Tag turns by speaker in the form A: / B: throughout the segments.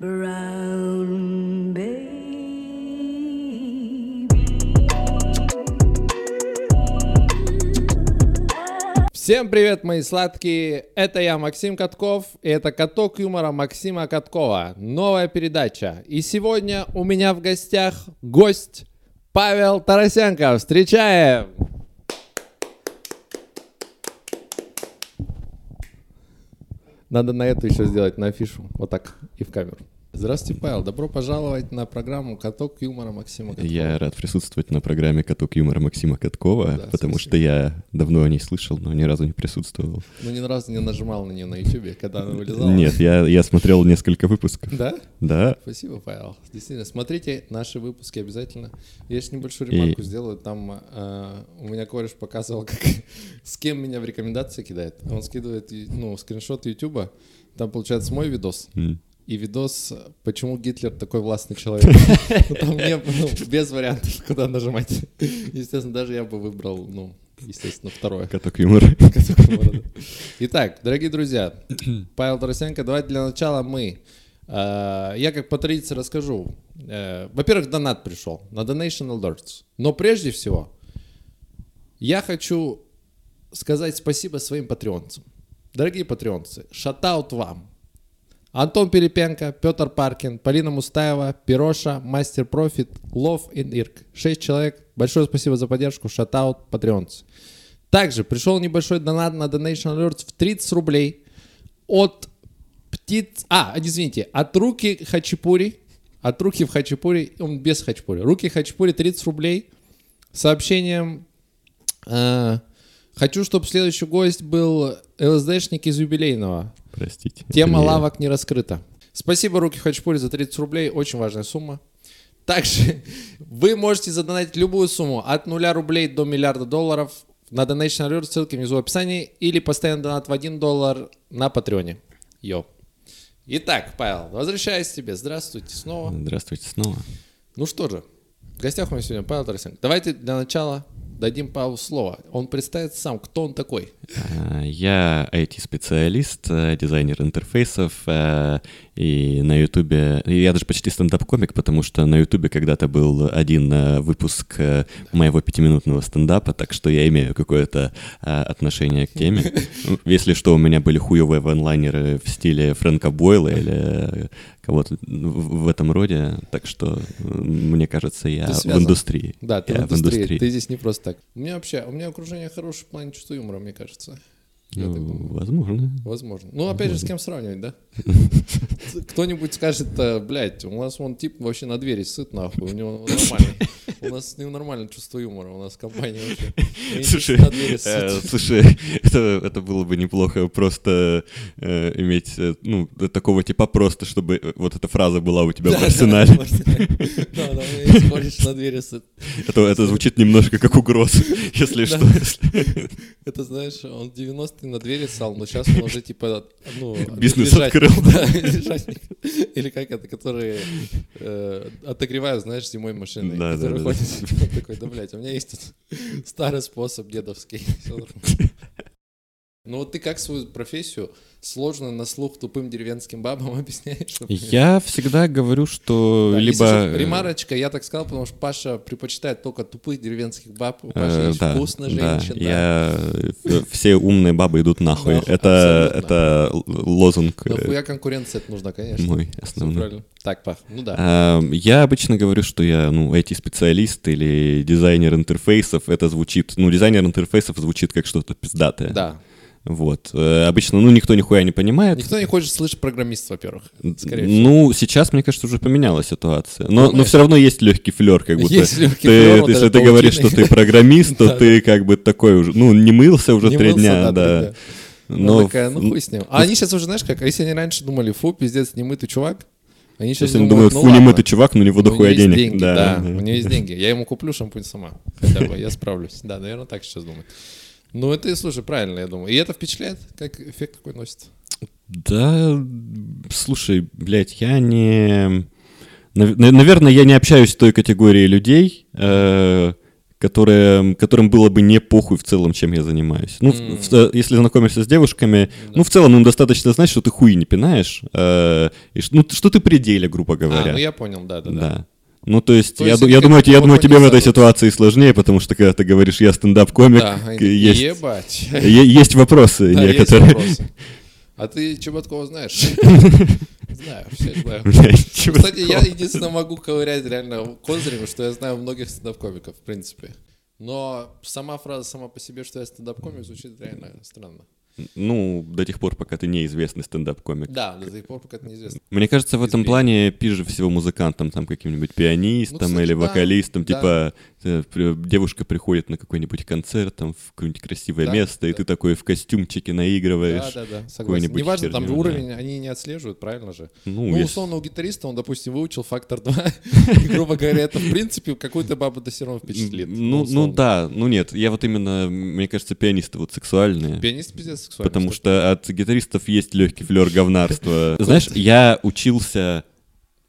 A: Всем привет, мои сладкие! Это я, Максим Катков, и это «Каток юмора» Максима Каткова. Новая передача. И сегодня у меня в гостях гость Павел Тарасенко. Встречаем! Надо на эту еще сделать, на афишу. Вот так и в камеру. Здравствуйте, Павел. Добро пожаловать на программу «Каток юмора» Максима Каткова.
B: Я рад присутствовать на программе «Каток юмора» Максима Каткова,
A: Да,
B: потому что я давно о ней слышал, но ни разу не присутствовал.
A: Ну, ни разу не нажимал на нее на ютубе, когда она вылезала.
B: Нет, я, я смотрел несколько выпусков.
A: Да?
B: Да,
A: Спасибо, Павел. Действительно, смотрите наши выпуски обязательно. Я еще небольшую ремарку
B: И-
A: сделаю. Там э, у меня кореш показывал, как, с кем меня в рекомендации кидает. Он скидывает ну, скриншот Ютуба. Там получается мой видос.
B: М.
A: И видос, почему Гитлер такой властный человек. Ну, Там не, ну, без вариантов, куда нажимать. Естественно, даже я бы выбрал, ну, естественно, второе.
B: «Каток юмора».
A: Каток юмора, да. Итак, дорогие друзья, Павел Тарасенко, давайте для начала мы. э, Я как по традиции расскажу. Э, Во-первых, донат пришел на Donation Alerts. Но прежде всего, я хочу сказать спасибо своим патреонцам. Дорогие патреонцы, шатаут вам. Антон Перепенко, Петр Паркин, Полина Мустаева, Пироша, Мастер Профит, Лов и Ирк. Шесть человек. Большое спасибо за поддержку. Шатаут, патреонцы. Также пришел небольшой донат на Donation Alerts в 30 рублей от птиц... А, извините, от руки Хачапури. От руки в Хачапури, он без Хачапури. Руки Хачапури 30 рублей. Сообщением... э, хочу, чтобы следующий гость был ЛСДшник из юбилейного.
B: Простите.
A: Тема
B: это я.
A: лавок не раскрыта. Спасибо, Руки Хачапури, за 30 рублей. Очень важная сумма. Также вы можете задонатить любую сумму от 0 рублей до миллиарда долларов на Donation Alert, ссылки внизу в описании, или постоянный донат в 1 доллар на Патреоне. Йо. Итак, Павел, возвращаюсь к тебе. Здравствуйте снова.
B: Здравствуйте снова.
A: Ну что же, в гостях у меня сегодня Павел Тарасенко. Давайте для начала дадим Павлу слово. Он представит сам, кто он такой.
B: А, Я IT-специалист, э, дизайнер интерфейсов, э, и на Ютубе... Я даже почти стендап-комик, потому что на Ютубе когда-то был один э, выпуск э, моего пятиминутного стендапа, так что я имею какое-то э, отношение к теме. Ну, Если что, у меня были хуевые ванлайнеры в стиле Фрэнка Бойла или кого-то в в этом роде, так что мне кажется, я в индустрии.
A: Да, ты
B: Я
A: в индустрии. Ты здесь не просто так. У меня вообще, у меня окружение хорошее в плане чувства юмора, мне кажется.
B: Ну, возможно.
A: Возможно. Ну, опять же, с кем сравнивать, да? Кто-нибудь скажет, «Э, блядь, у нас вон тип вообще на двери сыт, нахуй, у него нормально. У нас с ним нормально чувство юмора, у нас компания вообще.
B: Слушай, э, слушай, это, это было бы неплохо просто э, иметь, э, ну, такого типа просто, чтобы вот эта фраза была у тебя в
A: Да,
B: арсенале.
A: Да, да, кореш на двери сыт.
B: Это, это звучит немножко как угроза, если что.
A: Это, знаешь, он в 90-е на двери ссал, но сейчас он уже типа, ну...
B: Бизнес
A: лежатник,
B: открыл.
A: Да. Или как это, которые э, отогревают, знаешь, зимой машины.
B: Да, да, да,
A: такой, да, блядь, у меня есть тут старый способ дедовский. Ну вот ты как свою профессию сложно на слух тупым деревенским бабам объясняешь?
B: Я всегда говорю, что
A: Да,
B: либо... э,
A: Ремарочка, я так сказал, потому что Паша предпочитает только тупых деревенских баб. У
B: э,
A: Паши есть
B: да,
A: вкус на
B: да,
A: женщин. да.
B: я... э, Все умные бабы идут нахуй.
A: Нахуй,
B: Это, это лозунг э,
A: Нахуя конкуренция это нужна, конечно.
B: мой основной.
A: Так, Пах, ну да.
B: А, Я обычно говорю, что я, ну, IT-специалист или дизайнер интерфейсов. Это звучит, ну, дизайнер интерфейсов звучит как что-то пиздатое.
A: Да.
B: Вот. Э, Обычно, ну, никто нихуя не понимает.
A: Никто не хочет слышать программист, во-первых. скорее всего.
B: Ну, сейчас, мне кажется, уже поменялась ситуация. Но, но все равно есть легкий флер, как будто.
A: Есть легкий
B: ты,
A: флёр, вот
B: если ты говоришь, что
A: паутины.
B: ты программист, то ты как бы такой уже, ну, не мылся уже
A: Не
B: три дня,
A: да.
B: Но
A: такая, ну хуй с ним. А они сейчас уже, знаешь, как, если они раньше думали, фу, пиздец, немытый чувак, они сейчас
B: Если
A: думают,
B: думают,
A: ну
B: фу, не
A: ладно.
B: мытый чувак, ну, у него дохуя денег.
A: деньги,
B: да,
A: да, у него есть деньги. Я ему куплю шампунь сама. Хотя бы, я справлюсь. Да, наверное, так сейчас думаю. Ну, это, слушай, правильно, я думаю. И это впечатляет, как эффект какой носит.
B: Да, слушай, блядь, я не... нав- на- Наверное, я не общаюсь с той категорией людей, э, которые, которым было бы не похуй в целом, чем я занимаюсь. Ну,
A: М.
B: в- в- если знакомишься с девушками,
A: Да.
B: ну, в целом им достаточно знать, что ты хуй не пинаешь, э, и ну, что ты при деле, грубо
A: А,
B: говоря.
A: ну я понял, да, да, да.
B: Да. Ну, то есть,
A: То
B: я,
A: есть
B: я думаю, я думаю, тебе в этой ситуации сложнее, потому что когда ты говоришь, я стендап-комик,
A: Да,
B: к- есть,
A: ебать.
B: есть вопросы
A: Да, есть
B: некоторые.
A: вопросы. А ты Чеботкова знаешь? Знаю, всех знаю. Кстати, я единственное могу ковырять реально козырем, что я знаю многих стендап-комиков, в принципе. Но сама фраза сама по себе, что я стендап-комик, звучит реально странно.
B: Ну, до тех пор, пока ты неизвестный стендап-комик.
A: Да, до тех пор, пока это неизвестно.
B: Мне кажется, в этом плане пиже всего музыкантам, там каким-нибудь пианистам
A: Ну, кстати,
B: или
A: да,
B: вокалистам,
A: да.
B: типа при- девушка приходит на какой-нибудь концерт, там в какое-нибудь красивое
A: Да,
B: место, и
A: да.
B: ты такой в костюмчике наигрываешь.
A: Да, да, да, согласен. Неважно, там
B: да.
A: уровень они не отслеживают, правильно же?
B: Ну,
A: Ну,
B: если-
A: условно, у гитариста он, допустим, выучил фактор 2. И, грубо говоря, это, в принципе, какую-то бабу до все равно впечатлит.
B: Ну, ну
A: условно.
B: да, ну нет, я вот именно, мне кажется, пианисты вот сексуальные.
A: Пианист пиздец сексуальный.
B: Потому что от гитаристов есть легкий флер говнарства. Знаешь, я учился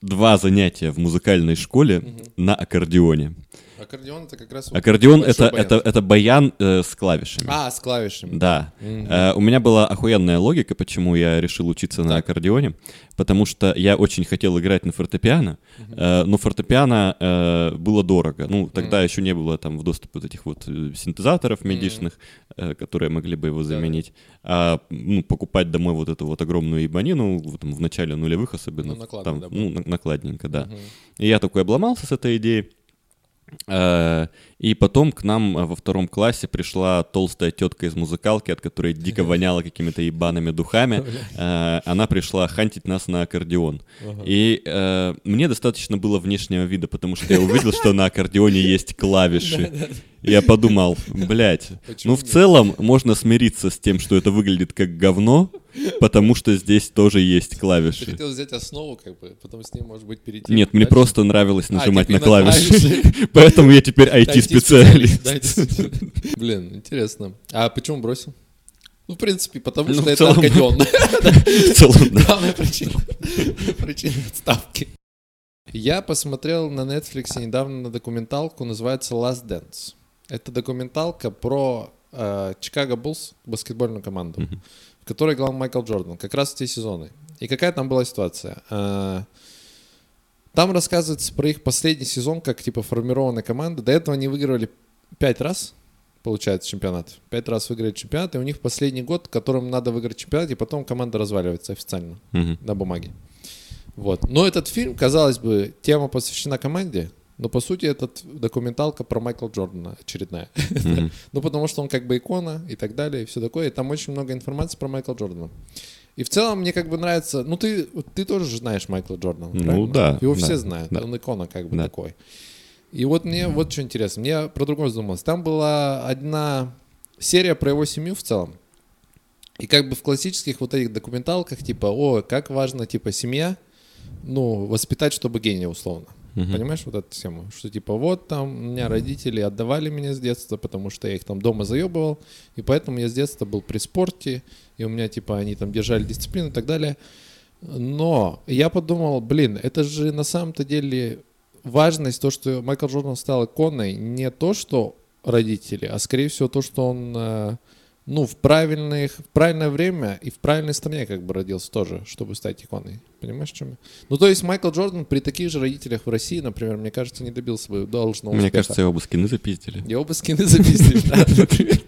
B: два занятия в музыкальной школе на аккордеоне.
A: Аккордеон это как раз...
B: Аккордеон это,
A: баян.
B: это, это баян э, с клавишами.
A: А, с клавишами.
B: Да.
A: Мгм.
B: Э, у меня была охуенная логика, почему я решил учиться на аккордеоне. Потому что я очень хотел играть на фортепиано, э, но фортепиано э, было дорого. Ну, тогда еще не было там в доступе вот этих вот э, синтезаторов медичных, э, которые могли бы его заменить. А ну, покупать домой вот эту вот огромную ебанину, вот там, в начале нулевых особенно,
A: Ну, накладно,
B: там,
A: да,
B: ну, на- накладненько, да.
A: Мгм.
B: И я такой обломался с этой идеей. Э, И потом к нам э, во втором классе пришла толстая тетка из музыкалки, от которой дико воняло какими-то ебаными духами. Э, Она пришла хантить нас на аккордеон.
A: Ага.
B: И э, мне достаточно было внешнего вида, потому что я увидел, что на аккордеоне есть клавиши. Я подумал, блядь, ну в целом можно смириться с тем, что это выглядит как говно, потому что здесь тоже есть
A: Ты
B: клавиши.
A: хотел взять основу, как бы, потом с ним, может быть, перейти.
B: Нет, мне просто нравилось
A: А,
B: нажимать на клавиши. Поэтому я теперь IT-специалист.
A: Блин, интересно. А почему бросил? Ну, в принципе, потому
B: Ну,
A: что это
B: целом,
A: аккордеон.
B: В целом, да.
A: Главная причина. Причина отставки. Я посмотрел на Netflix недавно документалку, называется Last Dance. Это документалка про э, Чикаго Буллс, баскетбольную команду, в которой играл Майкл Джордан, как раз в те сезоны. И какая там была ситуация? Э, там рассказывается про их последний сезон, как типа формированная команда. До этого они выигрывали пять раз, получается, чемпионат. Пять раз выиграли чемпионат, и у них последний год, которым надо выиграть чемпионат, и потом команда разваливается официально
B: Мгм.
A: на бумаге. Вот. Но этот фильм, казалось бы, тема посвящена команде, но по сути этот документалка про Майкла Джордана очередная. Ну, потому что он как бы икона и так далее, и все такое. И там очень много информации про Майкла Джордана. И в целом мне как бы нравится... Ну, ты, ты тоже же знаешь Майкла Джордана,
B: Ну,
A: правильно?
B: да,
A: Его
B: да,
A: все знают.
B: да.
A: Он икона как бы
B: Да.
A: такой. И вот мне вот что интересно. Мне про другое задумалось. Там была одна серия про его семью в целом. И как бы в классических вот этих документалках, типа, о, как важно, типа, семья, ну, воспитать, чтобы гения, условно.
B: Мгм.
A: Понимаешь вот эту тему? Что типа вот там у меня родители отдавали меня с детства, потому что я их там дома заебывал, и поэтому я с детства был при спорте, и у меня типа они там держали дисциплину и так далее. Но я подумал, блин, это же на самом-то деле важность, то, что Майкл Джордан стал иконой, не то, что родители, а скорее всего то, что он э, ну, в, правильных, в правильное время и в правильной стране как бы родился тоже, чтобы стать иконой. Понимаешь, в чем я? Ну, то есть Майкл Джордан при таких же родителях в России, например, мне кажется, не добился бы должного
B: Мне
A: успеха.
B: кажется, его бы скины запиздили.
A: Я оба скины запиздили, да, например.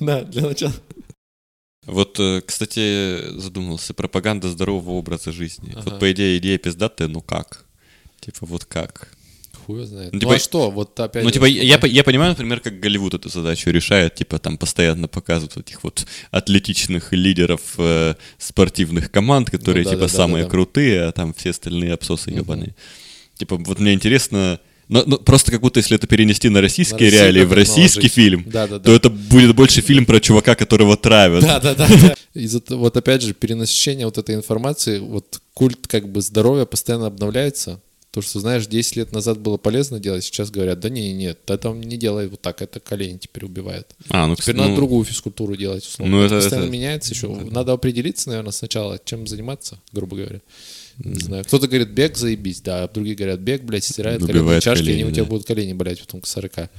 A: Да, для начала.
B: Вот, э, кстати, задумался, пропаганда здорового образа жизни.
A: Ага.
B: Вот, по идее, идея пиздатая, но как? Типа, вот как?
A: Хуй знает.
B: Ну,
A: Ну,
B: типа-
A: а что? Вот опять
B: Ну, типа, я, я понимаю, например, как Голливуд эту задачу решает, типа, там постоянно показывают этих вот атлетичных лидеров э, спортивных команд, которые,
A: Ну да,
B: типа,
A: да, да,
B: самые
A: да, да.
B: крутые, а там все остальные обсосы
A: Мгм.
B: ебаные. Типа, вот мне интересно, ну, ну, просто как будто если это перенести на российские
A: Россию
B: реалии, в российский
A: наложить?
B: фильм,
A: Да, да,
B: то
A: да.
B: это будет больше фильм про чувака, которого травят.
A: Да, да, да. да. Из-за того- вот опять же, перенасыщение вот этой информации, вот культ как бы здоровья постоянно обновляется. То, что, знаешь, 10 лет назад было полезно делать, сейчас говорят, да не, нет, это не делай вот так, это колени теперь убивает.
B: А, ну,
A: Теперь
B: кстати,
A: надо
B: ну,
A: другую физкультуру делать, условно.
B: Ну,
A: это
B: это-
A: постоянно
B: это-
A: меняется еще. Надо определиться, наверное, сначала, чем заниматься, грубо говоря. Не знаю. Кто-то говорит, бег заебись, да, а другие говорят, бег, блядь, стирает коленные чашки, и
B: колени,
A: они у тебя
B: да.
A: будут колени болеть потом к 40.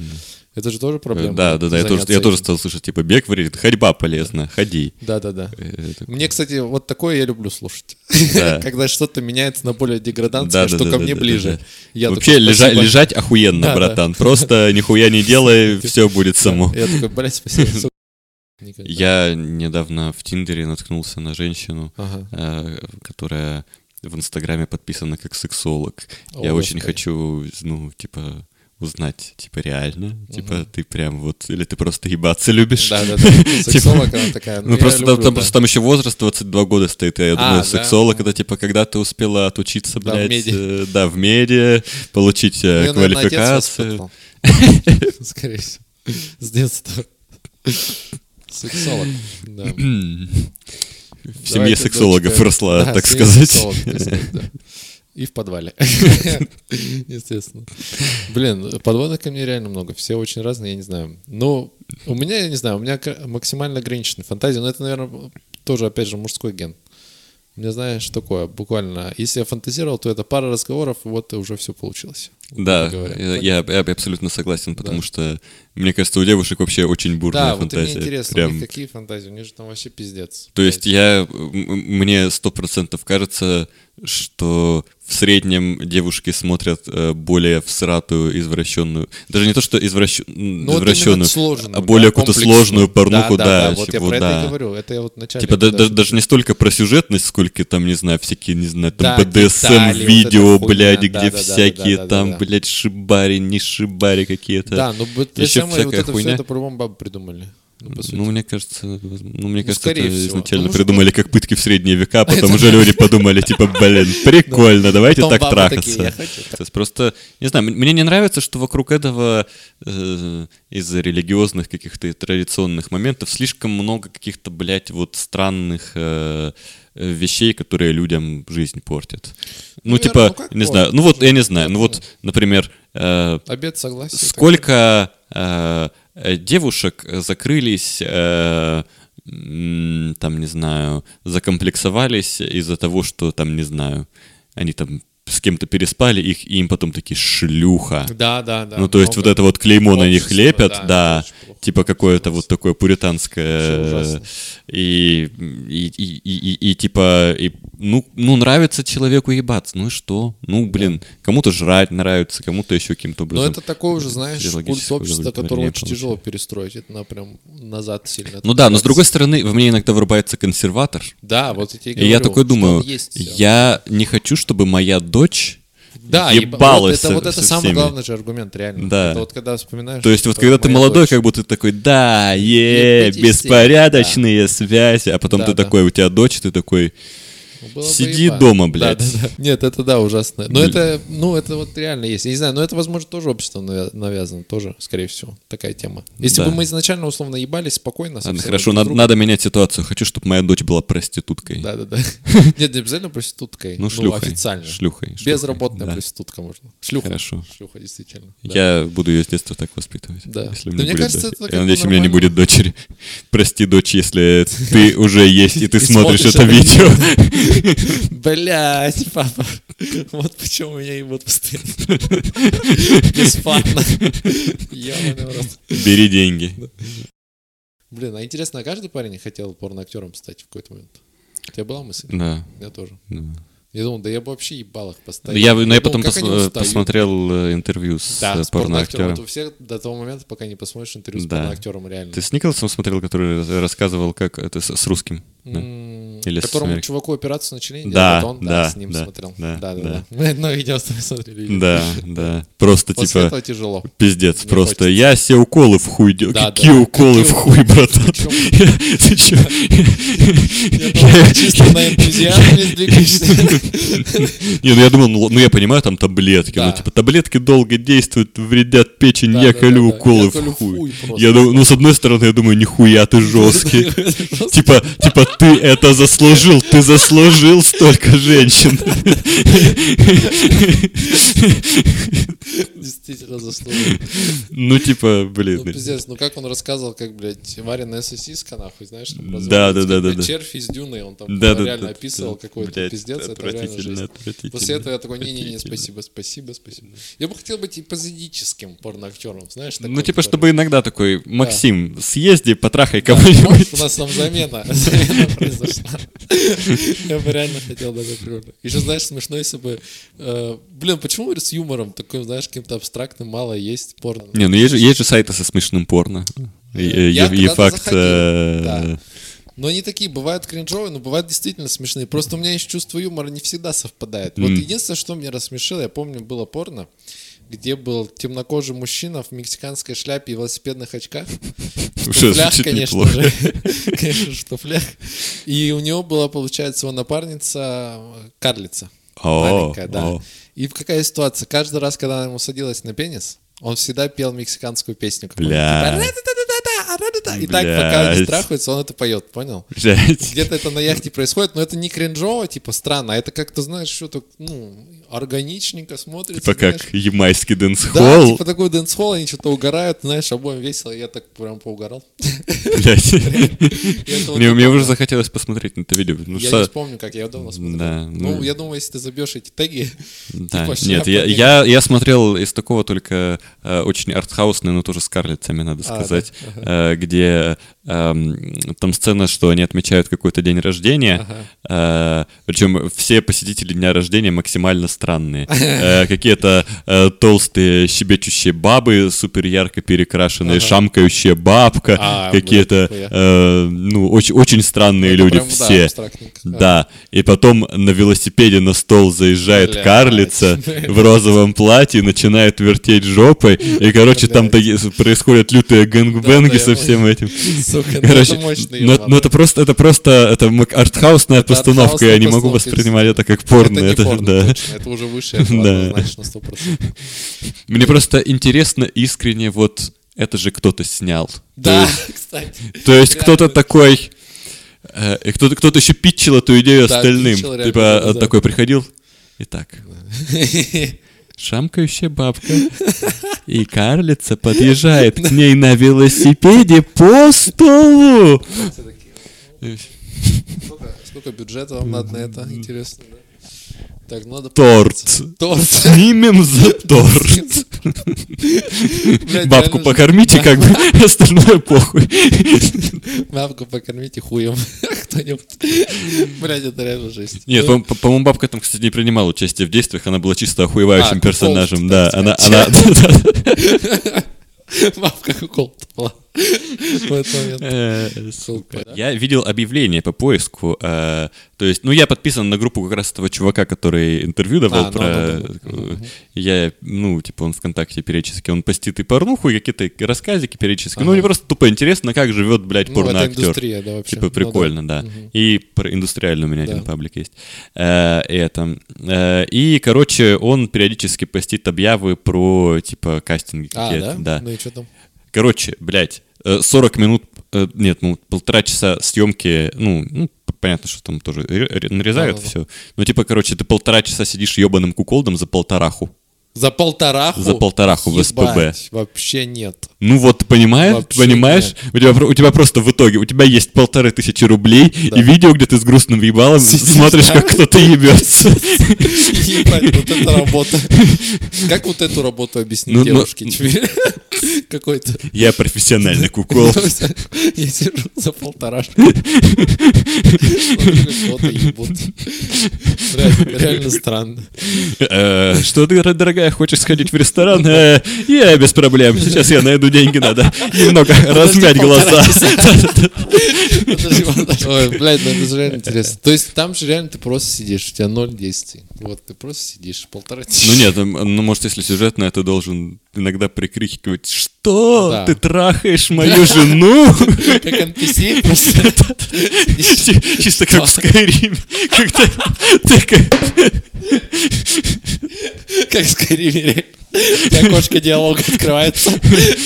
A: Это же тоже проблема.
B: Да, да, да, я тоже, я тоже стал слышать, типа, бег вредит, ходьба полезна, ходи.
A: Да, да, да.
B: Э, это-
A: Мне, кстати, вот такое я люблю слушать.
B: Да.
A: Когда что-то меняется на более деградантское,
B: Да,
A: что
B: да,
A: ко мне ближе.
B: Вообще
A: такой,
B: лежа- лежать охуенно, братан. Просто нихуя не делай, все будет само.
A: Я такой, блядь, спасибо. сука». Никогда.
B: Я недавно в Тиндере наткнулся на женщину,
A: Ага.
B: э, которая в Инстаграме подписана как сексолог.
A: О,
B: Я очень хочу, ну, типа, узнать, типа, реально? Типа,
A: Мгм.
B: ты прям вот... Или ты просто ебаться любишь?
A: Да, да, да. Сексолог, она такая.
B: Ну,
A: я
B: просто там,
A: люблю,
B: там
A: да.
B: просто там еще возраст 22 года стоит. Я
A: А,
B: думаю,
A: да?
B: сексолог это типа когда ты успела отучиться,
A: Да, в
B: блядь,
A: меди.
B: э, да, в меди, получить э,
A: наверное, отец
B: квалификацию.
A: Скорее всего. С детства. Сексолог. Да.
B: В семье сексологов росла,
A: Да,
B: так сказать.
A: да. И в подвале. Естественно. Блин, подводных ко мне реально много. Все очень разные, я не знаю. Ну, у меня, я не знаю, у меня максимально ограниченная фантазия, но это, наверное, тоже, опять же, мужской ген. Меня, знаешь, такое, буквально, если я фантазировал, то это пара разговоров, вот и уже все получилось.
B: Да, я, я- я абсолютно согласен, потому что, мне кажется, у девушек вообще очень бурная
A: Да, вот и
B: фантазия.
A: мне интересно, у
B: Прям.
A: них какие фантазии? У них же там вообще пиздец.
B: То есть я, мне сто процентов кажется, что в среднем девушки смотрят э, более всратую, извращенную, даже не то, что извращ...
A: Ну, вот
B: извращенную,
A: сложную,
B: а более
A: да,
B: какую-то сложную порнуху,
A: да,
B: да,
A: да, вот я
B: типа,
A: про это
B: да.
A: и говорю. Это я вот вначале...
B: Типа да-
A: когда-
B: да- даже не столько про сюжетность, сколько там, не знаю, всякие, не знаю, там
A: Да,
B: БДСМ
A: детали, вот хуйня,
B: блядь,
A: да,
B: где
A: да, да,
B: всякие
A: да, да,
B: там,
A: да.
B: блядь, шибари, не шибари какие-то.
A: Да, ну
B: Ещё
A: BDSM и вот
B: всякая
A: это все,
B: хуйня.
A: это по-любому бабы придумали. Ну.
B: Ну, мне кажется, ну, мне
A: Ну,
B: кажется, это
A: всего.
B: изначально
A: Ну,
B: придумали как пытки в средние века, а потом уже люди подумали, типа, блин, прикольно, давайте так трахаться.
A: такие, «Я хочу
B: То есть просто, не знаю, мне не нравится, что вокруг этого э, из-за религиозных каких-то традиционных моментов слишком много каких-то, блядь, вот странных э, вещей, которые людям жизнь портят. Ну, типа,
A: ну
B: не знаю, ну вот, я не знаю, ну вот, например, э,
A: Обед согласия.
B: Сколько девушек закрылись, э, там, не знаю, закомплексовались из-за того, что там, не знаю, они там с кем-то переспали, их, и им потом такие шлюха.
A: Да, да, да.
B: ну, то есть вот это вот клеймо на них лепят,
A: да,
B: да, типа какое-то вот такое пуританское, и, и, и, и, и- типа, и, ну, ну, нравится человеку ебаться, ну и что? Ну, блин, кому-то жрать нравится, кому-то еще каким-то
A: Но
B: образом.
A: это такое уже, знаешь, культ общества, которое очень тяжело перестроить. Это на прям назад сильно.
B: Ну да, но с другой стороны, в мне иногда вырубается консерватор.
A: Да, вот я тебе
B: И я такой думаю, я не хочу, чтобы моя дочь
A: да, еба-
B: ебалась
A: вот это, вот это самый
B: всеми.
A: главный же аргумент, реально.
B: Да.
A: Это вот когда вспоминаешь...
B: То есть вот когда ты молодой,
A: дочь-
B: как будто ты такой, да, е, беспорядочные связи, а потом
A: Да,
B: ты
A: да.
B: такой, у тебя дочь, ты такой,
A: Было бы
B: Сиди
A: ебать.
B: дома,
A: Да,
B: блядь.
A: да, да. Нет, это да, ужасно. Но
B: Блин.
A: это, ну, это вот реально есть. Я не знаю, но это, возможно, тоже общество навя- навязано, тоже, скорее всего, такая тема. Если
B: Да.
A: бы мы изначально, условно, ебались спокойно,
B: ладно, хорошо, надо, надо менять ситуацию, хочу, чтобы моя дочь была проституткой.
A: Да, да, да. Нет, не обязательно проституткой.
B: Ну, шлюхой.
A: официально.
B: Шлюхой.
A: Безработная
B: да.
A: проститутка можно. Шлюха.
B: Хорошо.
A: Шлюха, действительно. Да.
B: Я буду ее с детства так воспитывать.
A: Да.
B: Если у
A: Да
B: меня
A: мне
B: будет дочь. Я
A: бы
B: надеюсь, у меня не будет дочери. Прости, дочь, если ты уже есть, и ты смотришь это видео.
A: Блять, папа. Вот почему меня ебут постоянно. Бесплатно.
B: Бери деньги.
A: Блин, а интересно, а каждый парень хотел порноактером стать в какой-то момент? У тебя была мысль?
B: Да.
A: Я тоже.
B: да.
A: Я думал, да я бы вообще ебал их постоянно.
B: Я, но я потом
A: думал,
B: пос-
A: устают.
B: посмотрел э, интервью с
A: Да,
B: э,
A: с порноактером. Вот у всех до того момента, пока не посмотришь интервью с
B: Да.
A: порноактером, реально.
B: Ты с Николасом смотрел, который рассказывал, как это с, с русским? Да. Или с
A: Которому
B: Америкой?
A: чуваку операцию на члене
B: Да,
A: он,
B: да,
A: с ним
B: да,
A: смотрел.
B: да,
A: Да, да,
B: да.
A: да. Мы одно видео с тобой смотрели.
B: Да, да. Просто
A: После
B: типа
A: этого тяжело.
B: пиздец.
A: Не
B: Просто
A: хочется.
B: я себе уколы в хуй делаю.
A: Да,
B: Какие
A: да.
B: уколы в хуй, братан? Ты чё?
A: Я чисто на энтузиазме.
B: Не, ну я думал, ну, ну я понимаю, там таблетки. Ну типа таблетки долго действуют, вредят печень, я колю уколы в хуй. Я думаю, ну с одной стороны, я думаю, нихуя ты жесткий. Типа, типа ты это заслужил, ты заслужил столько женщин.
A: Действительно заслужил.
B: Ну, типа,
A: Ну,
B: блин.
A: пиздец, ну как он рассказывал, как, блядь, вареная сосиска, нахуй, знаешь, там
B: Да, да, да, да.
A: червь из дюны, он там реально описывал какой-то пиздец, это реально
B: отвратительно.
A: После этого я такой, не-не-не, спасибо, спасибо, спасибо. Я бы хотел быть эпизодическим порноактером, знаешь,
B: Ну, типа, чтобы иногда такой, Максим, съезди, потрахай кого-нибудь.
A: у нас там замена, замена произошла. Я бы реально хотел такой прикольно. Еще, знаешь, смешно, если бы... э, Блин, почему с юмором таким, знаешь, каким-то абстрактным мало есть порно?
B: Не, ну есть же, есть же сайты со смешным порно. И-
A: Я
B: и
A: когда-то
B: факт,
A: заходил,
B: э,
A: да. Но они такие, бывают кринжовые, но бывают действительно смешные. Просто у меня есть чувство юмора не всегда совпадает. Вот
B: Мгм.
A: единственное, что меня рассмешило, я помню, было порно, где был темнокожий мужчина в мексиканской шляпе и велосипедных очках. В
B: Уже
A: туфлях,
B: звучит
A: конечно
B: неплохо.
A: же. Конечно в туфлях. И у него была, получается, его напарница э, карлица. Маленькая, да. И какая ситуация? Каждый раз, когда она ему садилась на пенис, он всегда пел мексиканскую песню.
B: Бля.
A: И так, пока они
B: Блядь.
A: трахаются, он это поет, понял? Где-то это на яхте происходит, но это не кринжово, типа странно, а это как-то, знаешь, что-то, ну, органичненько смотрится.
B: Типа как ямайский
A: Да,
B: дэнс-холл.
A: типа такой дэнс-холл, они что-то угорают, знаешь, обоим весело, я так прям поугорал. Вот
B: Мне уже
A: да.
B: захотелось посмотреть на это видео. Ну,
A: Я не вспомню, как я давно смотрел.
B: Да,
A: Ну,
B: ну-
A: я думаю, если ты забьешь эти теги,
B: Да,
A: типа
B: нет, я,
A: не-
B: я, я смотрел из такого только э, очень артхаусный, но тоже с карлицами, надо
A: А,
B: сказать, э, где эм, там сцена, что они отмечают какой-то день рождения, э, причем все посетители дня рождения максимально странные. Э, какие-то э, толстые щебечущие бабы, супер ярко перекрашенные, шамкающая бабка,
A: А,
B: какие-то,
A: блядь,
B: э, ну, очень, очень странные
A: Это
B: люди
A: прям, да,
B: все.
A: абстрактненько.
B: Да, и потом на велосипеде на стол заезжает
A: Блядь.
B: карлица в розовом платье, начинает вертеть жопой, и, короче, там таки- происходят лютые гэнгбэнги
A: Да, да,
B: со всем. Этим.
A: Сука, ну
B: Короче,
A: это мощный
B: ну, ну это просто, это просто, это артхаусная
A: Это
B: постановка, я не могу воспринимать это как порно, это,
A: порно,
B: да.
A: точно, это уже выше
B: Да.
A: однозначно, 100%.
B: Мне просто интересно искренне вот это же кто-то снял. То
A: Да,
B: есть-
A: кстати.
B: То есть кто-то такой, э, и кто-то, кто-то еще питчил эту идею
A: Да,
B: остальным.
A: питчил реально,
B: типа
A: да, да.
B: такой приходил. Итак, шамкающая бабка и карлица подъезжает к ней на велосипеде по столу.
A: Сколько, бюджета вам надо на это? Интересно? Так, ну надо...
B: Торт.
A: Торт.
B: Снимем за торт. Бабку покормите, как бы, остальное похуй.
A: Бабку покормите хуем. Кто-нибудь. Блядь, это реально жесть.
B: Нет, по- по- по-моему, бабка там, кстати, не принимала участие в действиях, она была чисто охуевающим
A: А,
B: персонажем. Да, она,
A: Бабка кукол была.
B: Э? Я видел объявление по поиску. э, то есть, ну, я подписан на группу как раз этого чувака, который интервью давал
A: А, ну,
B: про... э, Я, ну, типа, он ВКонтакте периодически, он постит и порнуху, и какие-то рассказики периодически. Ну, мне просто тупо интересно, как живет, блядь,
A: Ну,
B: порноактер. Типа
A: Ну,
B: прикольно, да. И про индустриальный у меня один паблик есть. Это. И, короче, он периодически постит объявы про, типа, кастинги
A: А,
B: какие-то.
A: да?
B: да.
A: Ну и что там?
B: Короче, блядь, 40 минут, э, нет, ну, полтора часа съемки, ну, ну, понятно, что там тоже ре- ре- нарезают
A: Да-да-да.
B: все. Ну, типа, короче, ты полтора часа сидишь ебаным куколдом за полтораху.
A: За полтораху?
B: За полтораху в СПБ.
A: Вообще нет.
B: Ну вот, понимаешь,
A: Вообще
B: понимаешь? У тебя, у тебя просто в итоге, у тебя есть полторы тысячи рублей
A: Да.
B: и видео, где ты с грустным ебалом
A: Сидишь,
B: смотришь,
A: да.
B: как кто-то ебется.
A: Ебать, вот это работа. Как вот эту работу объяснить
B: Ну, ну,
A: девушке теперь? Какой-то...
B: Я профессиональный кукол.
A: Я сижу за полторашку. Смотрю, как кто-то ебут. Блядь, Реально странно.
B: Э, Что ты, дорогая, хочешь сходить в ресторан? Э, Я без проблем. Сейчас я найду деньги, надо немного размять глаза.
A: Ой, блядь, ну это же реально интересно. То есть там же реально ты просто сидишь, у тебя ноль действий. Вот, ты просто сидишь полтора часа.
B: Ну нет, м, ну может, если сюжетно, ты должен иногда прикрикивать, что
A: Да.
B: ты трахаешь мою жену?
A: Как NPC просто.
B: Чисто как в Скайриме. Когда ты как-
A: в тебя окошко диалога открывается,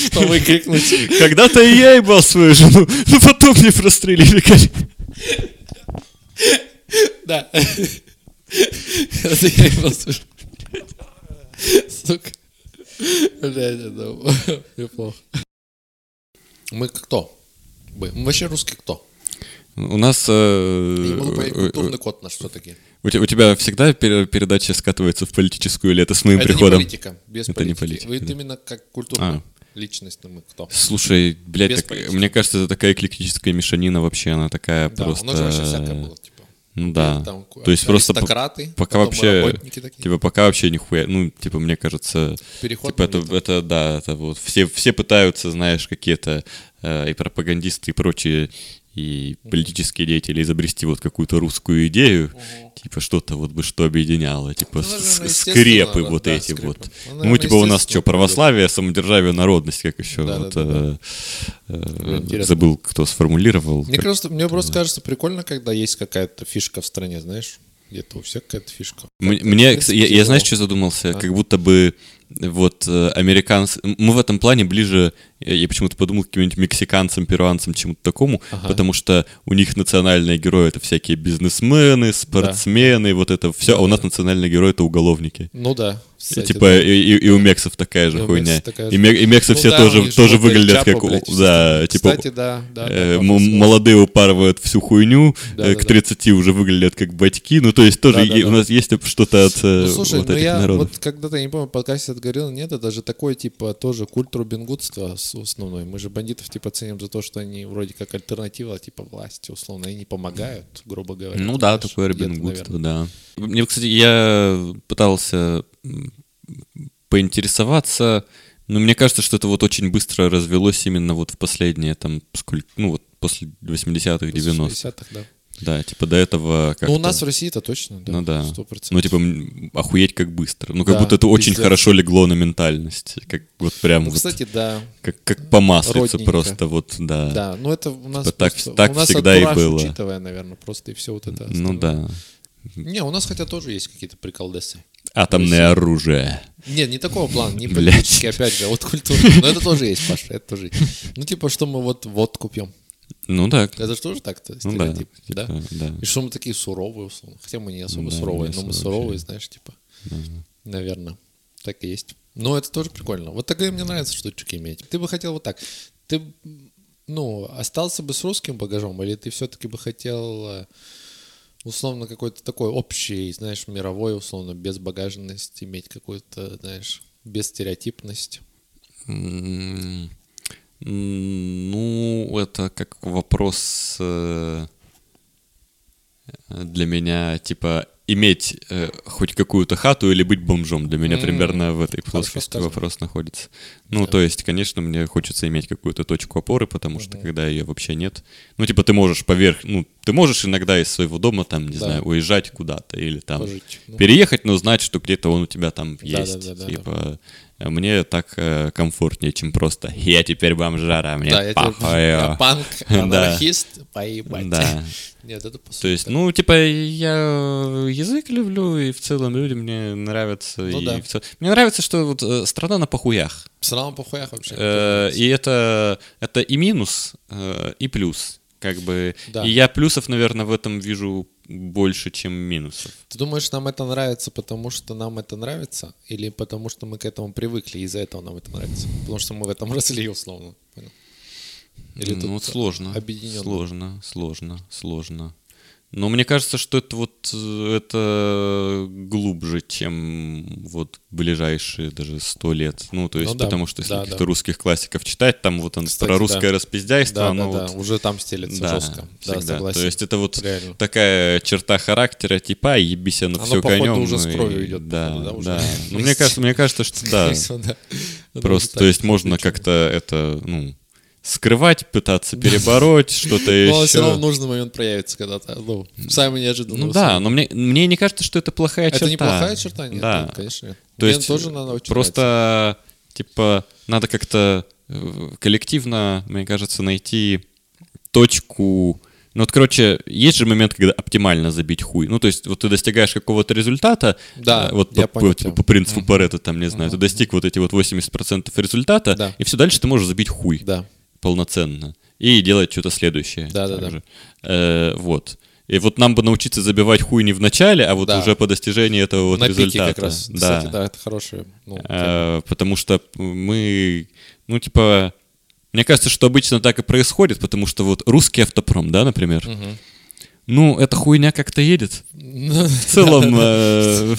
A: что выкрикнуть.
B: Когда-то и я ебал свою жену, но потом мне прострелили.
A: Да. Я. Сука. Блядь, это неплохо. Мы кто? Мы вообще русские кто?
B: У нас...
A: Я
B: э,
A: не могу понять,
B: э,
A: культурный код наш все-таки.
B: У те- у тебя всегда пер- передача скатывается в политическую или это с моим
A: Это не
B: приходом?
A: политика, без
B: Это не
A: политики.
B: политика,
A: Вы
B: да.
A: именно как культурная
B: А.
A: личность, ну, мы кто?
B: Слушай, блядь, так-
A: политики.
B: мне кажется, это такая эклектическая мешанина вообще, она такая
A: Да,
B: просто...
A: у нас же вообще всякое было, типа.
B: Ну да.
A: Там
B: То есть просто пока вообще, типа, пока вообще нихуя, ну, типа, мне кажется,
A: Переход
B: типа, это,
A: момента.
B: это, да, это вот, все, все пытаются, знаешь, какие-то э, и пропагандисты, и прочие, и политические деятели изобрести вот какую-то русскую идею, типа, что-то вот бы, что объединяло, типа,
A: Ну, наверное,
B: с-
A: естественно,
B: скрепы
A: да,
B: вот
A: да,
B: эти
A: скрепы.
B: вот.
A: Ну,
B: Ну,
A: наверное,
B: типа, у нас что, православие, самодержавие, народность, как еще,
A: Да, да,
B: вот,
A: да, да.
B: э, э,
A: Интересно.
B: забыл, кто сформулировал.
A: Мне, просто, мне просто кажется прикольно, когда есть какая-то фишка в стране, знаешь? Где-то у всех какая-то фишка.
B: Мне,
A: принципе,
B: я, я знаешь, что задумался?
A: А?
B: Как будто бы вот э, американцы... Мы в этом плане ближе, я, почему-то подумал, каким-нибудь мексиканцам, перуанцам, чему-то такому,
A: Ага.
B: потому что у них национальные герои — это всякие бизнесмены, спортсмены, вот это все, а у нас национальные герои — это уголовники.
A: Ну да. Кстати,
B: типа,
A: да.
B: и, и- и у мексов такая же
A: И
B: хуйня.
A: такая
B: И,
A: же.
B: ме- и мексы
A: Ну
B: все
A: да,
B: тоже, тоже выглядят
A: Чапо,
B: как... у-
A: блядь,
B: да, типа...
A: Кстати, да, да. да,
B: э,
A: да,
B: молодые упарывают всю хуйню,
A: Да,
B: э,
A: да,
B: к
A: да.
B: 30 уже выглядят как батьки. Ну, то есть тоже
A: Да, да, да.
B: у нас есть что-то от э,
A: Ну, слушай,
B: вот
A: ну
B: этих
A: я
B: народов.
A: вот когда-то, я не помню, подкасте говорил, нет, это же такой, типа, тоже культ Робингудства с- основной. Мы же бандитов, типа, ценим за то, что они вроде как альтернатива, типа, власти, условно, и не помогают, грубо говоря.
B: Ну да,
A: знаешь, где-то,
B: Робин
A: наверное.
B: да. Мне, кстати, я пытался поинтересоваться, но мне кажется, что это вот очень быстро развелось именно вот в последние там, сколько, ну вот после 80-х, 90-х.
A: 60-х, да.
B: Да, типа до этого как
A: Ну, у нас в России это точно, да.
B: Ну да.
A: 100%.
B: Ну, типа, охуеть как быстро. Ну, как
A: Да,
B: будто это очень
A: пиздец.
B: хорошо легло на ментальность. Как вот прям
A: Ну,
B: вот,
A: кстати, да.
B: как, как по
A: родненько.
B: просто, вот, да.
A: Да, ну это у нас
B: Типа так-
A: просто-
B: так
A: у нас
B: всегда и было.
A: учитывая, наверное, просто и все вот это.
B: Ну
A: остальное.
B: да.
A: Не, у нас хотя тоже есть какие-то приколдесы.
B: Атомное оружие.
A: Нет, не такого плана, не
B: Блядь.
A: политический, опять же, а вот культура. Но это тоже есть, Паша, это тоже есть. Ну, типа, что мы вот водку пьем.
B: Ну да.
A: Это же тоже так-то
B: Ну да.
A: стереотип, да?
B: типа, да.
A: И что мы такие суровые, условно. Хотя мы не особо
B: Да,
A: суровые,
B: не
A: но мы суровые,
B: вообще.
A: знаешь, типа. Наверное. Так и есть. Но это тоже прикольно. Вот такие мне нравятся штучки иметь. Ты бы хотел вот так. Ты, ну, остался бы с русским багажом, или ты все-таки бы хотел э, условно какой-то такой общий, знаешь, мировой, условно, безбагажность, иметь какую-то, знаешь, бесстереотипность.
B: М, Ну, это как вопрос э, для меня, типа, иметь э, хоть какую-то хату или быть бомжом. Для меня
A: М,
B: примерно в этой плоскости вопрос находится. Ну,
A: Да.
B: то есть, конечно, мне хочется иметь какую-то точку опоры, потому что когда ее вообще нет, ну, типа, ты можешь поверх, ну, ты можешь иногда из своего дома, там, не
A: Да.
B: знаю, уезжать куда-то или там
A: Пожить. Ну,
B: переехать, но знать, что где-то он у тебя там
A: Да,
B: есть.
A: да, да, да,
B: типа, а мне так э, комфортнее, чем просто «я теперь бомжара, мне
A: да,
B: похуй».
A: панк, анархист, поебать.
B: Да.
A: Нет, это по
B: То есть, ну, типа, я язык люблю, и в целом люди мне нравятся.
A: Ну
B: и
A: да.
B: в цел- Мне нравится, что вот э, страна на похуях.
A: Сразу по хуях вообще.
B: Э, И это, это и минус, э, и плюс. Как бы.
A: Да.
B: И я плюсов, наверное, в этом вижу больше, чем минусов.
A: Ты думаешь, нам это нравится, потому что нам это нравится? Или потому что мы к этому привыкли, и из-за этого нам это нравится? Потому что мы в этом росли, условно. Понял? Или
B: ну,
A: тут
B: вот сложно.
A: объединенно?
B: Сложно, сложно, сложно. Но мне кажется, что это вот э, это глубже, чем вот ближайшие даже сто лет. Ну, то есть,
A: да,
B: потому что если
A: да,
B: каких-то
A: да.
B: русских классиков читать, там вот он
A: Кстати,
B: про русское
A: да.
B: распиздяйство,
A: Да,
B: оно
A: да, да,
B: вот
A: уже там стелется
B: да,
A: жестко. Да,
B: всегда.
A: согласен.
B: То есть это вот
A: Реально.
B: такая черта характера, типа, «Ай, ебись оно,
A: Оно,
B: все конем.
A: уже с
B: и-
A: кровью идет,
B: Да,
A: походу, да, уже.
B: да. Ну, мне кажется, мне кажется, что да.
A: Да.
B: Просто,
A: уже
B: то есть можно как-то это, ну, скрывать, пытаться перебороть, что-то еще.
A: Но все равно в нужный момент проявится когда-то. Ну, сами неожиданно.
B: Ну да, но мне, мне не кажется, что это плохая черта.
A: Это не плохая черта? Нет,
B: да.
A: нет, конечно.
B: То есть
A: тоже надо
B: просто, типа, надо как-то э, коллективно, мне кажется, найти точку... Ну вот, короче, есть же момент, когда оптимально забить хуй. Ну, то есть, вот ты достигаешь какого-то результата,
A: Да,
B: э, вот по, по- типа, по принципу Паретта, там, не знаю, ты достиг вот эти вот 80% результата,
A: Да.
B: и все дальше ты можешь забить хуй
A: Да.
B: Полноценно и делать что-то следующее.
A: Да-да-да.
B: также. Э, вот. И вот нам бы научиться забивать хуй не в начале, а вот
A: Да.
B: уже по достижении этого вот
A: На пике
B: результата.
A: как раз.
B: Да.
A: Кстати, да, это хорошая. ну, тема.
B: А, потому что мы, ну, типа, мне кажется, что обычно так и происходит, потому что вот русский автопром, да, например,
A: Мгм.
B: Ну, эта хуйня как-то едет.
A: Ну,
B: В целом, э,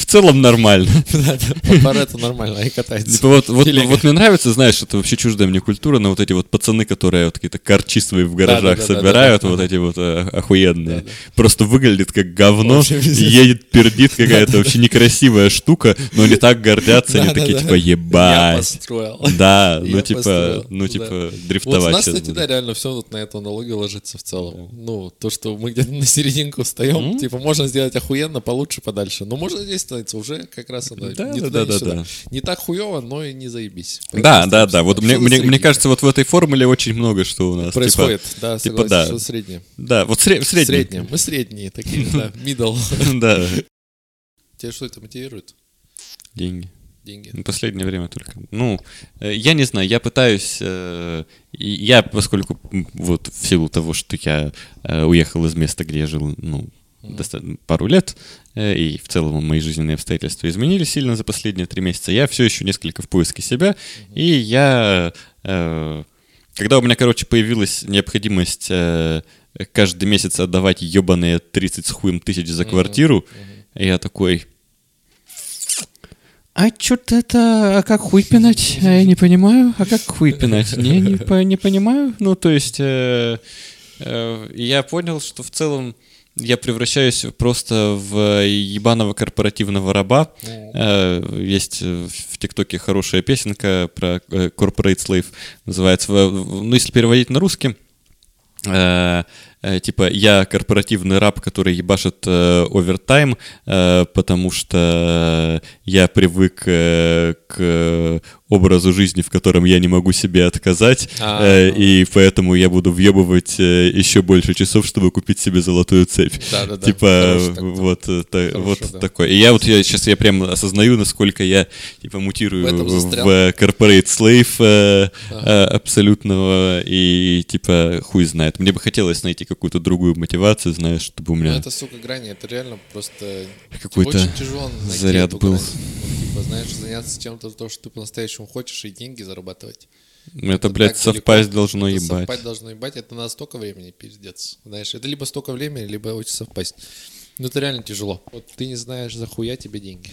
B: в целом нормально.
A: да, да, по Парету нормально, и катается.
B: Типа вот, вот, вот мне нравится, знаешь, это вообще чуждая мне культура, но вот эти вот пацаны, которые вот какие-то корчи свои в гаражах собирают, вот эти вот э, охуенные. Просто выглядит как говно, едет, пердит какая-то вообще некрасивая штука, но они так гордятся, они такие типа
A: Я
B: ебать.
A: построил.
B: Да,
A: Я
B: ну типа,
A: построил,
B: ну
A: да.
B: типа
A: Вот у
B: дрифтовать
A: нас, кстати, да, реально все вот на эту аналогию ложится в целом. Ну, то, что мы где-то на серединку встаем,
B: М?
A: типа, можно сделать охуенно, получше, подальше. Но можно здесь становиться уже как раз оно
B: Да,
A: не
B: да,
A: туда,
B: да,
A: ни
B: да, да.
A: Не так хуево, но и не заебись.
B: Да, да, да. Вот мне, мне, мне
A: среднее
B: кажется, вот в этой формуле очень много что у нас. типа-
A: происходит. да,
B: типа,
A: согласен,
B: да.
A: что среднее.
B: Да, вот сре- в среднем.
A: Среднее. Мы средние такие, да, middle.
B: Да.
A: Тебя что это мотивирует?
B: Деньги.
A: Деньги.
B: Ну, Последнее время только. Ну, э, я не знаю, я пытаюсь... э, Я, поскольку вот в силу того, что я э, уехал из места, где я жил, ну, пару лет, и в целом мои жизненные обстоятельства изменились сильно за последние три месяца, я все еще несколько в поиске себя, и я... Когда у меня, короче, появилась необходимость каждый месяц отдавать ебаные 30 с хуем тысяч за квартиру, я такой... А что-то это, а как хуй пинать? А я не понимаю. А как хуй пинать? Не, не, по- не понимаю. Ну, то есть, э, э, я понял, что в целом я превращаюсь просто в ебаного корпоративного раба. Э, Есть в ТикТоке хорошая песенка про э, Corporate Slave, называется, ну, если переводить на русский, э, типа я корпоративный раб, который ебашит э, овертайм, э, потому что я привык э, к образу жизни, в котором я не могу себе отказать,
A: А,
B: э,
A: ну.
B: и поэтому я буду въебывать э, еще больше часов, чтобы купить себе золотую цепь.
A: Да-да-да.
B: Типа
A: Хороший так-то.
B: вот, э, та-
A: Хорошо,
B: вот
A: да.
B: такой. И я вот я сейчас я прям осознаю, насколько я типа мутирую
A: В
B: в,
A: застрял.
B: corporate slave э,
A: Ага.
B: э, абсолютного и типа хуй знает. Мне бы хотелось найти какую-то другую мотивацию, знаешь, чтобы у
A: Ну,
B: меня
A: это, сука, грани, это реально просто
B: какой-то заряд был.
A: грань. Ну, типа, знаешь, заняться чем-то, то, что ты по-настоящему хочешь, и деньги зарабатывать.
B: это, блядь,
A: так далеко.
B: совпасть должно
A: Это
B: ебать.
A: Совпасть должно ебать, это на столько времени, пиздец. Знаешь, это либо столько времени, либо очень совпасть. Ну, это реально тяжело. Вот ты не знаешь, за хуя тебе деньги.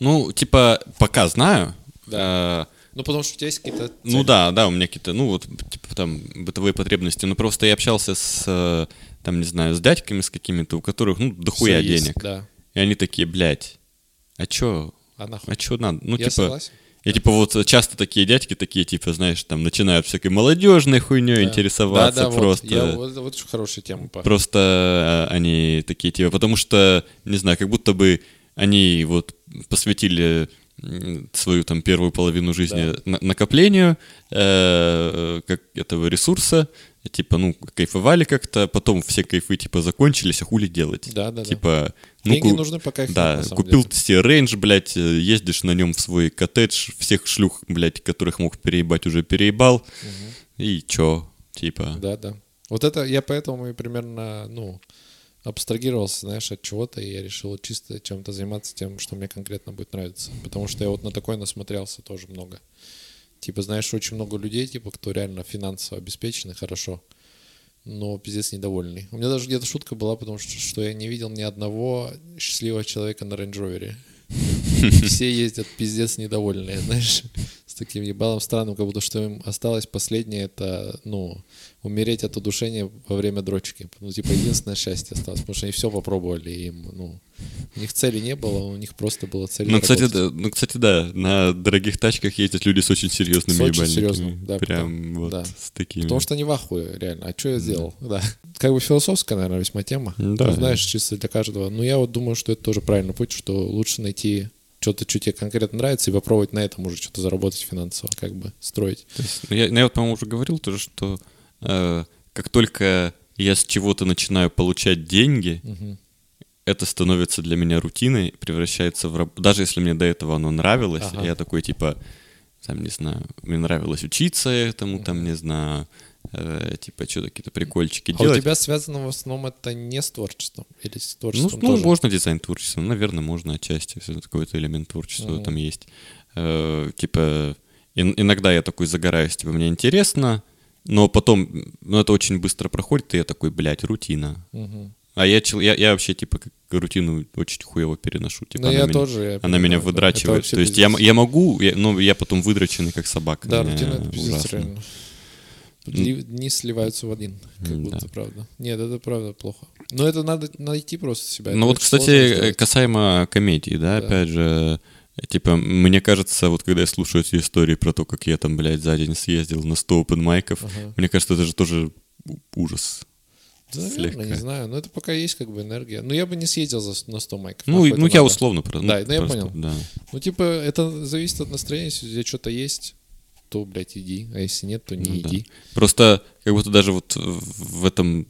B: Ну, типа, пока знаю. э,
A: Ну, потому что у тебя есть какие-то
B: Ну
A: цели.
B: да, да, у меня какие-то, ну вот, типа там бытовые потребности. Ну просто я общался с, э, там, не знаю, с дядьками с какими-то, у которых, ну, дохуя
A: есть,
B: денег.
A: Да.
B: И они такие, блядь, а чё,
A: А нахуй?
B: а чё надо? Ну,
A: Я
B: типа,
A: согласен.
B: я типа вот часто такие дядьки, такие, типа, знаешь, там начинают всякой молодежной хуйней
A: Да.
B: интересоваться
A: Да, да,
B: просто.
A: Вот, я, вот, вот хорошая тема. по-
B: Просто э, они такие типа, потому что, не знаю, как будто бы они вот посвятили свою там первую половину жизни на- накоплению э, как этого ресурса, типа, ну, кайфовали как-то, потом все кайфы, типа, закончились, а хули делать?
A: Да, да, да.
B: Типа, ну,
A: Деньги
B: ку-
A: нужны пока их
B: да, купил
A: деле.
B: себе рейндж, блядь, э, ездишь на нем в свой коттедж, всех шлюх, блядь, которых мог переебать, уже переебал, и чё, типа...
A: Да, да. Вот это я поэтому и примерно, ну, абстрагировался, знаешь, от чего-то, и я решил чисто чем-то заниматься тем, что мне конкретно будет нравиться. Потому что я вот на такое насмотрелся тоже много. Типа, знаешь, очень много людей, типа, кто реально финансово обеспечен и хорошо, но пиздец недовольный. У меня даже где-то шутка была, потому что, что я не видел ни одного счастливого человека на Rover. Все ездят пиздец недовольные, знаешь, с таким ебалом странным, как будто что им осталось последнее, это, ну, умереть от удушения во время дрочки. Ну, типа, единственное счастье осталось, потому что они все попробовали, им, ну, у них цели не было, у них просто была цель
B: Ну, кстати,
A: работать.
B: да, ну, кстати, да, на дорогих тачках ездят люди с очень серьезными
A: С очень серьезным, да,
B: Прям
A: потому-
B: вот
A: да.
B: с такими.
A: Потому что они в ахуе, реально. А что я сделал? Да. Как бы философская, наверное, весьма тема.
B: Да.
A: Ты знаешь, чисто для каждого. Но я вот думаю, что это тоже правильный путь, что лучше найти что-то, что тебе конкретно нравится, и попробовать на этом уже что-то заработать финансово, как бы строить.
B: То есть, ну, я, ну, я вот, по-моему, уже говорил тоже, что э, как только я с чего-то начинаю получать деньги,
A: Мгм.
B: Это становится для меня рутиной, превращается в раб- Даже если мне до этого оно нравилось,
A: Ага.
B: я такой, типа, там, не знаю, мне нравилось учиться этому, там, не знаю, э, типа что-то какие-то прикольчики
A: А у
B: делать.
A: тебя связано в основном это не с творчеством? Или с
B: Ну,
A: творчеством
B: ну,
A: тоже?
B: можно дизайн творчества, наверное, можно отчасти, все какой-то элемент творчества
A: Мгм.
B: там есть. Э, типа, ин- иногда я такой загораюсь, типа, мне интересно, но потом, ну, это очень быстро проходит, и я такой, блядь, рутина.
A: Мгм.
B: А я, чел- я, я вообще, типа, как рутину очень хуево переношу. Типа,
A: Ну,
B: она
A: я
B: меня-
A: тоже. я
B: Она
A: понимаю,
B: меня
A: да.
B: Выдрачивает. То есть я, я могу, я- но я потом выдраченный, как собака.
A: Да, рутина это пиздец реально. Дни сливаются в один, как
B: М,
A: будто,
B: да.
A: правда. Нет, это правда плохо. Но это надо найти просто себя.
B: Ну вот, кстати, касаемо комедии, да,
A: Да.
B: опять же, типа, мне кажется, вот когда я слушаю эти истории про то, как я там, блядь, за день съездил на 100 open майков,
A: Ага.
B: мне кажется, это же тоже ужас.
A: Да, наверное,
B: слегка.
A: не знаю. Но это пока есть как бы энергия. Но я бы не съездил за, на 100 майков.
B: Ну, ну я
A: надо?
B: условно про-
A: Да, ну, я
B: просто,
A: понял.
B: Да.
A: Ну, типа, это зависит от настроения. Если у тебя что-то есть, то, блядь, иди. А если нет, то не
B: Ну да.
A: иди.
B: Просто как будто даже вот в этом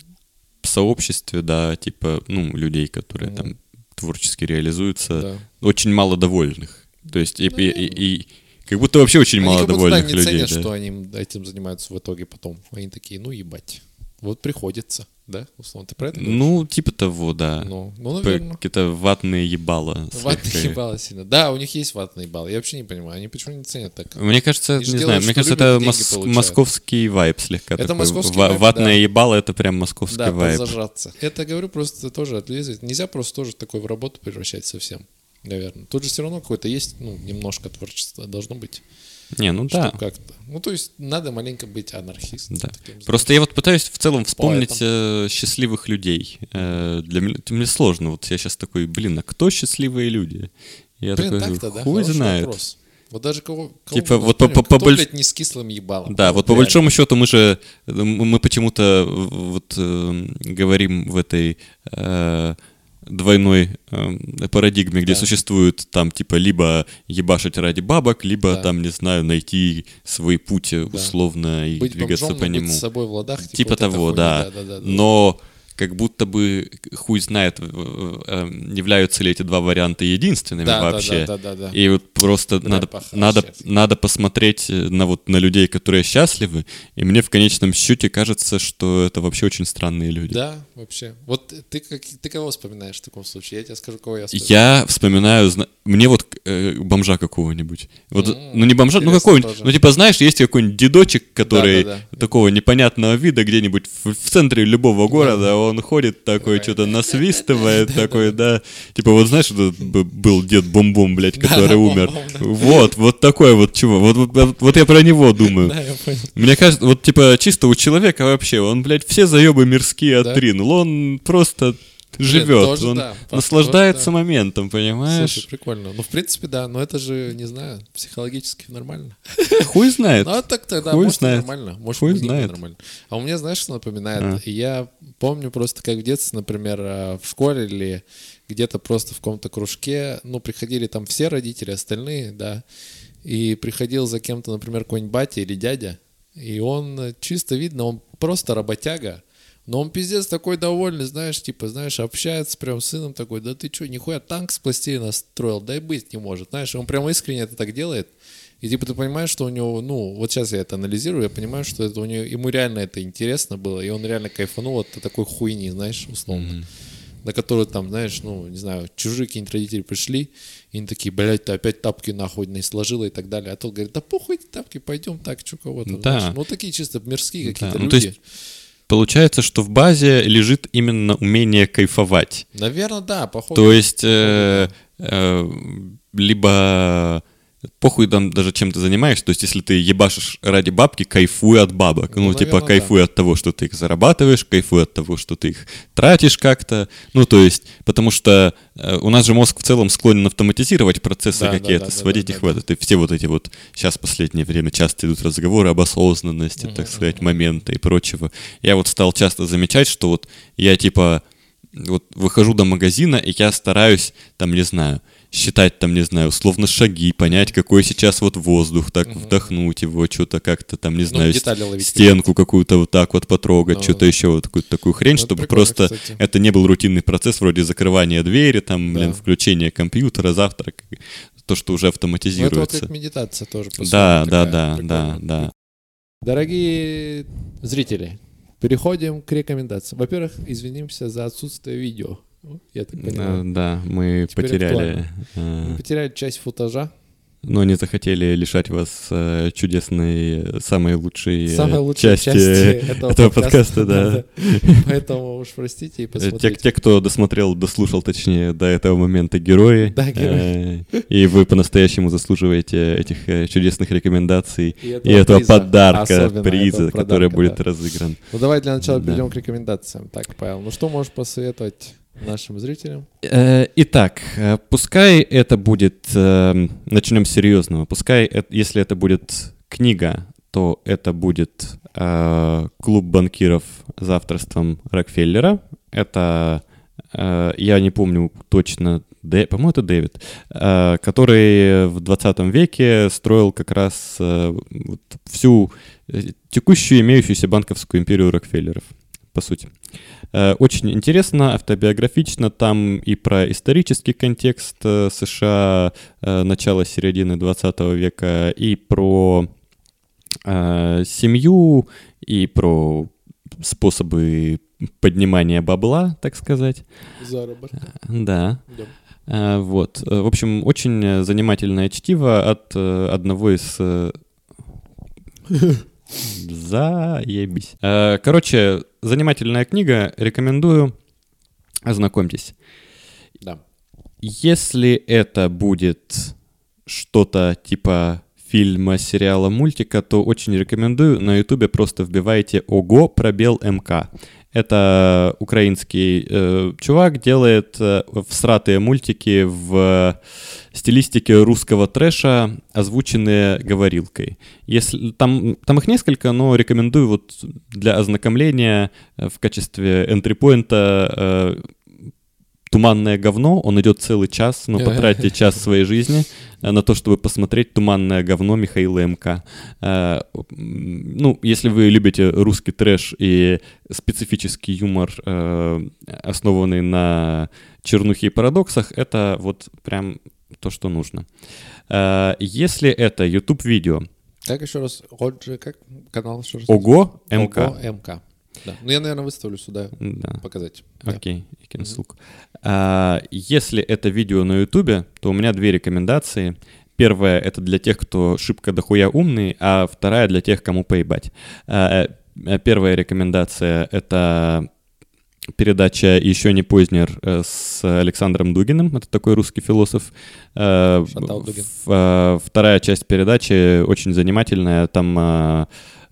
B: сообществе, да, типа, ну, людей, которые
A: Мгм.
B: там творчески реализуются,
A: Да.
B: очень мало довольных. То есть, и,
A: Ну,
B: и- и- и как будто вообще очень
A: Они
B: мало
A: как будто, да,
B: довольных
A: не
B: людей.
A: ценят,
B: да.
A: что они этим занимаются в итоге потом. Они такие, ну, ебать. Вот приходится, да, условно. Ты про это говоришь?
B: Ну, типа того, да.
A: Ну, ну,
B: Типа
A: наверное.
B: Какие-то ватные ебала.
A: Ватные
B: слегка.
A: ебало сильно. Да, у них есть ватные баллы. Я вообще не понимаю, они почему не ценят так?
B: Мне кажется,
A: Они же
B: не
A: делают,
B: знаю, мне
A: что
B: кажется,
A: любят,
B: это
A: деньги
B: мос-
A: получают.
B: московский вайб слегка.
A: Это
B: такой.
A: московский
B: Ва-
A: вайб,
B: Ватное
A: да.
B: ебало это прям московский
A: Да,
B: вайб.
A: подзажаться. Это, говорю, просто тоже отлезать. Нельзя просто тоже такой в работу превращать совсем, наверное. Тут же все равно какое-то есть, ну, немножко творчества должно быть.
B: Не, ну да.
A: Как-то. Ну, то есть надо маленько быть анархистом.
B: Да.
A: таким,
B: Просто я вот пытаюсь в целом вспомнить э, счастливых людей. Э, для меня мне сложно. Вот я сейчас такой, блин, а кто счастливые люди? Я
A: Блин,
B: такой,
A: так-то, да?
B: хуй знает.
A: вопрос. Вот даже кого, кого
B: Типа, вот по-
A: вспомним,
B: по- по
A: кто,
B: больш-
A: блядь, не с кислым ебалом?
B: Да, вот по
A: реально.
B: большому счету мы же э, мы почему-то вот э, говорим в этой э, двойной э, парадигме, где
A: Да.
B: существует там типа либо ебашить ради бабок, либо
A: Да.
B: там не знаю найти свой путь условно и
A: Быть
B: двигаться
A: бомжом,
B: по
A: но быть
B: нему.
A: с собой в ладах. Типа,
B: Типа
A: вот
B: того, да.
A: да, да, да.
B: Но как будто бы хуй знает, э, являются ли эти два варианта единственными
A: Да, да,
B: вообще.
A: да, да, да, да.
B: И вот просто
A: Бля,
B: надо, надо, надо посмотреть э, на вот на людей, которые счастливы, и мне в конечном счете кажется, что это вообще очень странные люди.
A: Да, вообще. Вот ты, как, ты кого вспоминаешь в таком случае? Я тебе скажу, кого я вспоминаю.
B: Я вспоминаю, мне вот э, бомжа какого-нибудь. Вот,
A: М,
B: ну не бомжа, ну какого-нибудь.
A: тоже.
B: Ну типа знаешь, есть какой-нибудь дедочек, который
A: Да-да-да.
B: такого непонятного вида где-нибудь в, в центре любого города, он ходит такой, что-то насвистывает, такой, да. Типа вот знаешь, был дед Бомбом, блядь, который умер. Вот, вот такой вот чего. Вот, вот, я про него думаю. Мне кажется, вот типа чисто у человека вообще, он, блядь, все заебы мирские отринул. Он просто живет,
A: тоже
B: он
A: да, тоже
B: наслаждается
A: да.
B: моментом, понимаешь?
A: Слушай, прикольно. Ну, в принципе, да, но это же, не знаю, психологически нормально.
B: Хуй знает.
A: Ну, а так тогда,
B: Хуй
A: может,
B: знает.
A: нормально. Может,
B: Хуй знает.
A: нормально. А у меня, знаешь, что напоминает?
B: А.
A: Я помню просто, как в детстве, например, э, в школе или где-то просто в каком-то кружке, ну, приходили там все родители, остальные, да, и приходил за кем-то, например, какой-нибудь батя или дядя, и он э, чисто видно, он просто работяга, но он пиздец такой довольный, знаешь, типа, знаешь, общается прям с сыном такой, да ты чё, нихуя танк с пластилина строил, да и быть не может, знаешь, он прям искренне это так делает, и типа ты понимаешь, что у него, ну, вот сейчас я это анализирую, я понимаю, что это у него, ему реально это интересно было, и он реально кайфанул от такой хуйни, знаешь, условно. На которую там, знаешь, ну, не знаю, чужие какие-нибудь родители пришли, и они такие, блядь, ты опять тапки нахуй не сложила и так далее. А тот говорит, да похуй эти тапки, пойдем так, что кого-то.
B: Да.
A: знаешь. Ну, такие чисто мирские
B: Да.
A: какие-то
B: Ну,
A: люди.
B: то есть Получается, что в базе лежит именно умение кайфовать.
A: Наверное, да, походу.
B: То есть э, э, либо похуй там даже чем ты занимаешься, то есть если ты ебашишь ради бабки, кайфуй от бабок. Ну,
A: Ну,
B: типа
A: наверно,
B: кайфуй от того, что ты их зарабатываешь, кайфуй от того, что ты их тратишь как-то. Ну, то есть, потому что э, у нас же мозг в целом склонен автоматизировать процессы
A: Да, да,
B: какие-то,
A: да, да,
B: сводить
A: да,
B: их
A: да,
B: в этот. И все вот эти вот, сейчас в последнее время часто идут разговоры об осознанности, так сказать, момента и прочего. Я вот стал часто замечать, что вот я типа вот выхожу до магазина, и я стараюсь, там, не знаю, считать, там, не знаю, условно шаги, понять, какой сейчас вот воздух, так вдохнуть его, что-то как-то там, не знаю,
A: Ну, детали ловить
B: стенку какую-то вот так вот потрогать,
A: Ну,
B: что-то еще вот какую-то такую хрень,
A: Ну,
B: чтобы просто
A: кстати.
B: это не был рутинный процесс вроде закрывания двери, там, блин,
A: Да.
B: включения компьютера, завтрак, то, что уже
A: Ну, это вот
B: автоматизируется.
A: как медитация тоже. по
B: да, да, да,
A: прикольная.
B: да, да.
A: Дорогие зрители, переходим к рекомендациям. Во-первых, извинимся за отсутствие видео. Я так понимаю.
B: Э, Да, мы
A: Теперь
B: потеряли... э,
A: Мы потеряли часть футажа.
B: Но не захотели лишать вас э, чудесной, э, самой лучшей э,
A: Самой лучшей
B: части,
A: части этого,
B: этого подкаста, да.
A: Поэтому уж простите и
B: Э, Те,
A: посмотрите.
B: те, кто досмотрел, дослушал, точнее, до этого момента герои.
A: Да, герои.
B: Э, И вы по-настоящему заслуживаете этих э, чудесных рекомендаций
A: И
B: и этого
A: приза.
B: подарка, приза,
A: этого
B: который будет
A: да.
B: разыгран.
A: Ну давай для начала
B: Да.
A: перейдем к рекомендациям. Так, Павел, ну что можешь посоветовать нашим зрителям?
B: Э, Итак, э, пускай это будет, э, начнем с серьезного, пускай, если это будет книга, то это будет «Клуб банкиров за авторством Рокфеллера». Это, я не помню точно, по-моему, это Дэвид, который в 20 веке строил как раз всю текущую имеющуюся банковскую империю Рокфеллеров, по сути. Э, Очень интересно, автобиографично, там и про исторический контекст э, США э, начала-середины 20 века, и про семью, и про способы поднимания бабла, так сказать.
A: Заработок.
B: Да.
A: Да.
B: Вот. В общем, очень занимательное чтиво от одного из... Заебись. Э, Короче, занимательная книга, рекомендую. Ознакомьтесь.
A: Да.
B: Если это будет что-то типа фильма, сериала, мультика, то очень рекомендую. На ютубе просто вбивайте «Ого, пробел МК». Это украинский э, чувак делает э, всратые мультики в стилистике русского трэша, озвученные говорилкой. Если там, там их несколько, но рекомендую вот для ознакомления э, в качестве энтрипоинта э, «Туманное говно». Он идет целый час, но потратьте час своей жизни э, на то, чтобы посмотреть «Туманное говно» Михаила МК. Э, Ну, если вы любите русский трэш и специфический юмор, э, основанный на чернухе и парадоксах, это вот прям то, что нужно. Если это YouTube-видео,
A: Как еще раз? Отже, как канал еще раз?
B: ого, Мк.
A: Ого, МК. Да. Ну я, наверное, выставлю сюда
B: Да.
A: показать. Да.
B: Окей, okay, look. А, если это видео на Ютубе, то у меня две рекомендации. Первая — это для тех, кто шибко дохуя умный, а вторая — для тех, кому поебать. А, э, Первая рекомендация — это передача «Еще не Познер» э, с Александром Дугиным. Это такой русский философ.
A: Шатал Дугин.
B: э, Вторая часть передачи очень занимательная. Там м,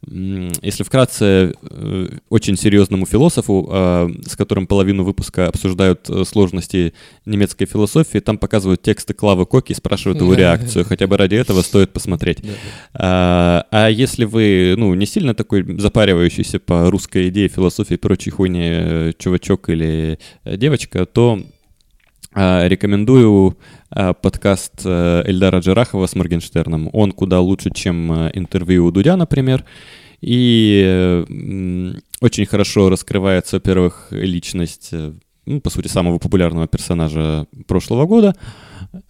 B: если вкратце, э, очень серьезному философу, э, с которым половину выпуска обсуждают э, сложности немецкой философии, там показывают тексты Клавы Коки и спрашивают его реакцию. Хотя бы ради этого стоит посмотреть. А, а если вы, ну, не сильно такой запаривающийся по русской идее, философии и прочей хуйне чувачок или девочка, то рекомендую а, подкаст э, Эльдара Джарахова с Моргенштерном. Он куда лучше, чем э, интервью у Дудя, например. И очень хорошо раскрывается, во-первых, личность, э, ну, по сути, самого популярного персонажа прошлого года.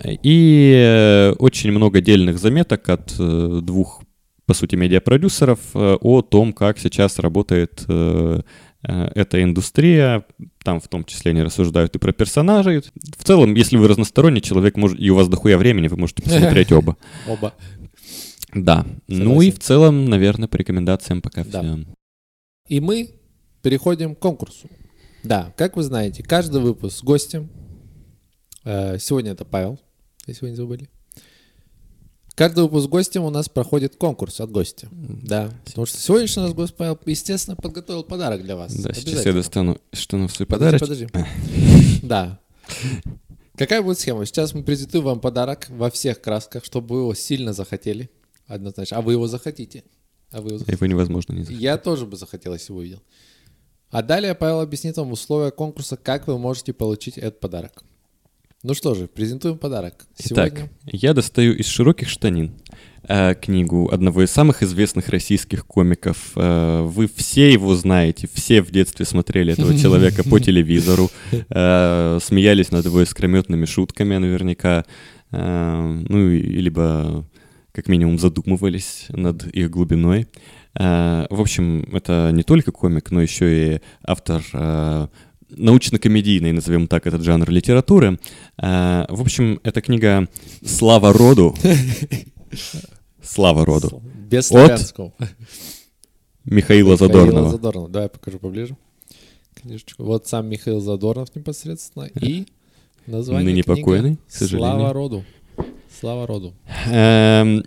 B: И очень много дельных заметок от двух, по сути, медиапродюсеров о том, как сейчас работает эта индустрия. Там в том числе они рассуждают и про персонажей. В целом, если вы разносторонний человек, может, и у вас дохуя времени, вы можете посмотреть оба.
A: Оба.
B: Да. Ну и в целом, наверное, по рекомендациям пока все.
A: И мы переходим к конкурсу. Да, как вы знаете, каждый выпуск с гостем. э, Сегодня это Павел, если вы не забыли. Каждый выпуск с гостем у нас проходит конкурс от гостя. Да, потому что сегодняшний у нас гость Павел, естественно, подготовил подарок для вас.
B: Да, сейчас я достану штанов свой
A: Подожди,
B: подарок.
A: подожди. Да. Какая будет схема? Сейчас мы презентуем вам подарок во всех красках, чтобы вы его сильно захотели. Однозначно. А вы его захотите. А вы его захотите.
B: Его невозможно не знать.
A: Я тоже бы захотел, если бы увидел. А далее Павел объяснит вам условия конкурса, как вы можете получить этот подарок. Ну что же, презентуем подарок.
B: Итак,
A: Сегодня
B: я достаю из широких штанин э, книгу одного из самых известных российских комиков. Э, вы все его знаете, все в детстве смотрели этого человека по телевизору, э, смеялись над его искрометными шутками наверняка, э, ну, и- либо как минимум задумывались над их глубиной. Э, В общем, это не только комик, но еще и автор научно-комедийной, назовем так, этот жанр литературы. Э, В общем, эта книга «Слава роду». «Слава роду»
A: Без славянского.
B: Михаила
A: Михаила
B: Задорнова.
A: Задорнова. Давай покажу поближе. Книжечку. Вот сам Михаил Задорнов непосредственно. И название
B: Ныне
A: книги
B: покойный, к сожалению.
A: Слава роду. Слава роду.
B: Эм,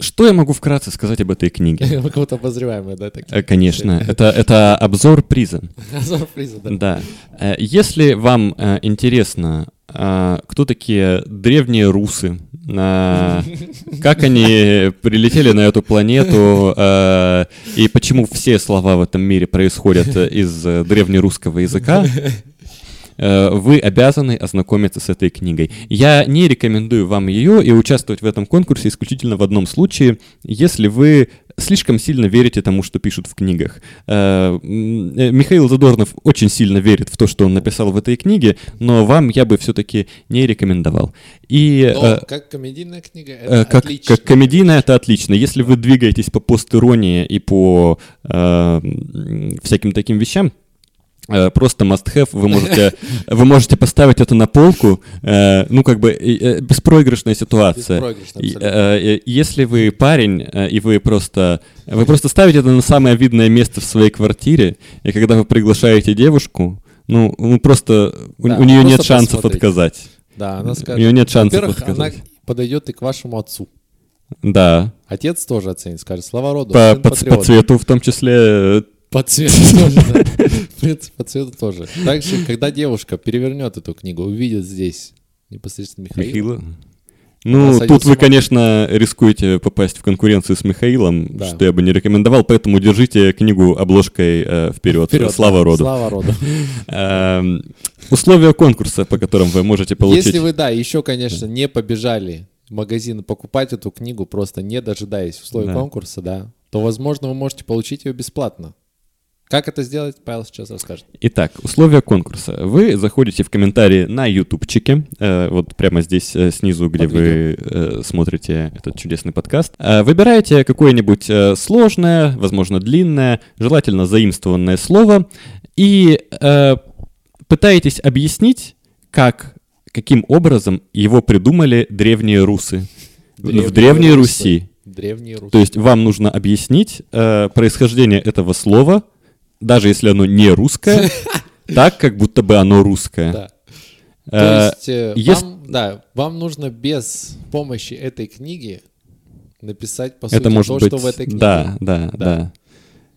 B: Что я могу вкратце сказать об этой книге?
A: Мы кого-то обозреваемые, да, такие?
B: Э, Конечно, это, это обзор приза.
A: Сюрпризы, да.
B: Да. Э, Если вам э, интересно, кто такие древние русы, как они прилетели на эту планету и почему все слова в этом мире происходят из древнерусского языка, вы обязаны ознакомиться с этой книгой. Я не рекомендую вам ее и участвовать в этом конкурсе исключительно в одном случае, если вы слишком сильно верите тому, что пишут в книгах. Э, э, Михаил Задорнов очень сильно верит в то, что он написал в этой книге, но вам я бы все-таки не рекомендовал. И
A: Но
B: э,
A: как комедийная книга,
B: э,
A: это
B: как,
A: отлично.
B: как комедийная это отлично. Если вы двигаетесь по постиронии и по э, всяким таким вещам, э, просто must-have, вы можете, вы можете поставить это на полку, э, ну, как бы, э, беспроигрышная ситуация. Э, э, Если вы парень, э, и вы просто, вы просто ставите это на самое видное место в своей квартире, и когда вы приглашаете девушку, ну, ну просто у,
A: Да,
B: у нее
A: просто
B: нет шансов
A: посмотреть.
B: отказать.
A: Да, она
B: У
A: скажет.
B: нее нет шансов
A: Во-первых, она
B: отказать.
A: подойдет и к вашему отцу.
B: Да.
A: Отец тоже оценит, скажет, слава роду,
B: По, по, по
A: патриот».
B: цвету в том числе. э,
A: По цвету тоже, да. В принципе, по цвету тоже. Также, когда девушка перевернет эту книгу, увидит здесь непосредственно Михаила.
B: Михаила. Ну, тут вы, конечно, рискуете попасть в конкуренцию с Михаилом,
A: Да.
B: что я бы не рекомендовал, поэтому держите книгу обложкой э, вперед.
A: Вперед,
B: Слава
A: да,
B: роду.
A: Слава роду.
B: Эм, условия конкурса, по которым вы можете получить.
A: Если вы, да, еще, конечно, не побежали в магазин покупать эту книгу, просто не дожидаясь условий
B: Да.
A: конкурса, да, то, возможно, вы можете получить ее бесплатно. Как это сделать, Павел сейчас расскажет.
B: Итак, условия конкурса. Вы заходите в комментарии на ютубчике, э, вот прямо здесь э, снизу, где
A: Под
B: вы э, смотрите этот чудесный подкаст. Э, выбираете какое-нибудь э, сложное, возможно, длинное, желательно заимствованное слово и э, пытаетесь объяснить, как, каким образом его придумали древние русы в Древней Руси.
A: Древние Руси.
B: То есть вам нужно объяснить э, происхождение этого слова, даже если оно не русское, так, как будто бы оно русское.
A: Да.
B: Э,
A: То есть, э, вам, да, вам нужно без помощи этой книги написать, по сути, то, что в этой книге.
B: Да, да,
A: Да.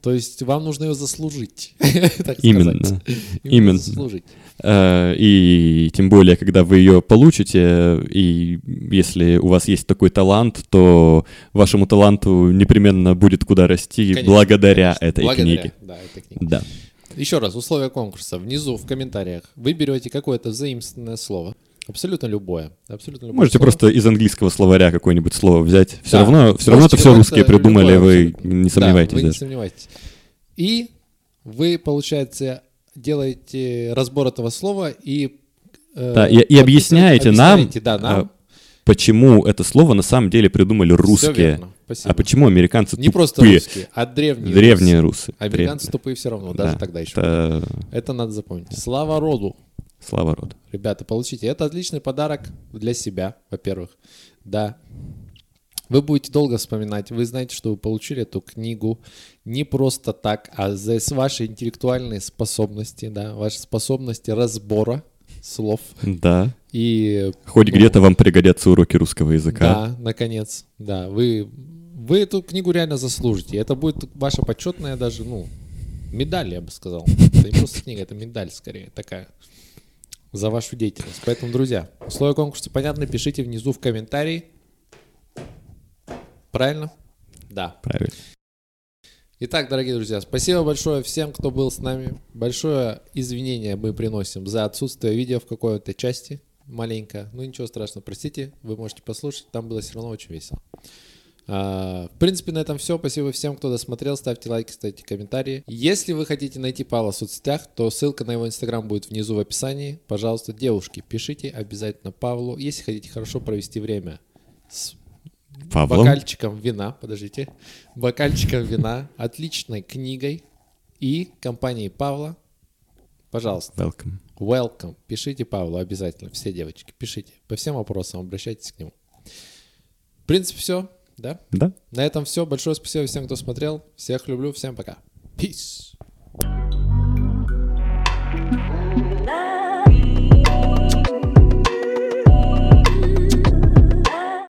A: То есть вам нужно ее заслужить. так
B: Именно.
A: сказать.
B: Именно.
A: заслужить.
B: Э, И тем более, когда вы ее получите, и если у вас есть такой талант, то вашему таланту непременно будет куда расти
A: Конечно,
B: благодаря
A: конечно.
B: этой
A: Благодаря,
B: книге.
A: Да, этой книге.
B: Да.
A: Еще раз, условия конкурса. Внизу в комментариях вы берете какое-то заимственное слово. Абсолютно любое. Абсолютно любое
B: Можете
A: слово.
B: просто из английского словаря какое-нибудь слово взять. Все
A: Да.
B: равно, все равно это все русские придумали,
A: любое
B: вы
A: абсолютно.
B: не
A: Да,
B: сомневайтесь
A: вы не
B: даже.
A: сомневайтесь. И вы, получается, делаете разбор этого слова и... э,
B: Да, и- и объясняете нам,
A: да, нам.
B: э, Почему это слово на самом деле придумали русские? А почему американцы
A: Не просто
B: тупые?
A: русские, а древние.
B: Древние русы.
A: Американцы
B: Древние.
A: тупые все равно, даже
B: Да,
A: тогда еще.
B: это
A: Это надо запомнить. Слава роду.
B: Слава роду.
A: Ребята, получите. Это отличный подарок для себя, во-первых. Да. Вы будете долго вспоминать. Вы знаете, что вы получили эту книгу не просто так, а за с вашей интеллектуальной способности, да, ваши способности разбора слов.
B: Да.
A: И
B: Хоть
A: ну,
B: где-то вам пригодятся уроки русского языка.
A: Да, наконец. Да, вы, вы эту книгу реально заслужите. Это будет ваша почетная даже, ну, медаль, я бы сказал. Это не просто книга, это медаль скорее такая за вашу деятельность. Поэтому, друзья, условия конкурса понятны, пишите внизу в комментарии. Правильно? Да.
B: Правильно.
A: Итак, дорогие друзья, спасибо большое всем, кто был с нами. Большое извинение мы приносим за отсутствие видео в какой-то части маленько. Ну ничего страшного, простите, вы можете послушать, там было все равно очень весело. А, в принципе, на этом все. Спасибо всем, кто досмотрел. Ставьте лайки, ставьте комментарии. Если вы хотите найти Павла в соцсетях, то ссылка на его инстаграм будет внизу в описании. Пожалуйста, девушки, пишите обязательно Павлу, если хотите хорошо провести время с
B: Павлом?
A: Бокальчиком вина, подождите. Бокальчиком вина, отличной книгой и компанией Павла. Пожалуйста.
B: Welcome.
A: Welcome. Пишите Павлу обязательно, все девочки, пишите. По всем вопросам обращайтесь к нему. В принципе, все, да?
B: Да.
A: На этом все. Большое спасибо всем, кто смотрел. Всех люблю. Всем пока. Peace.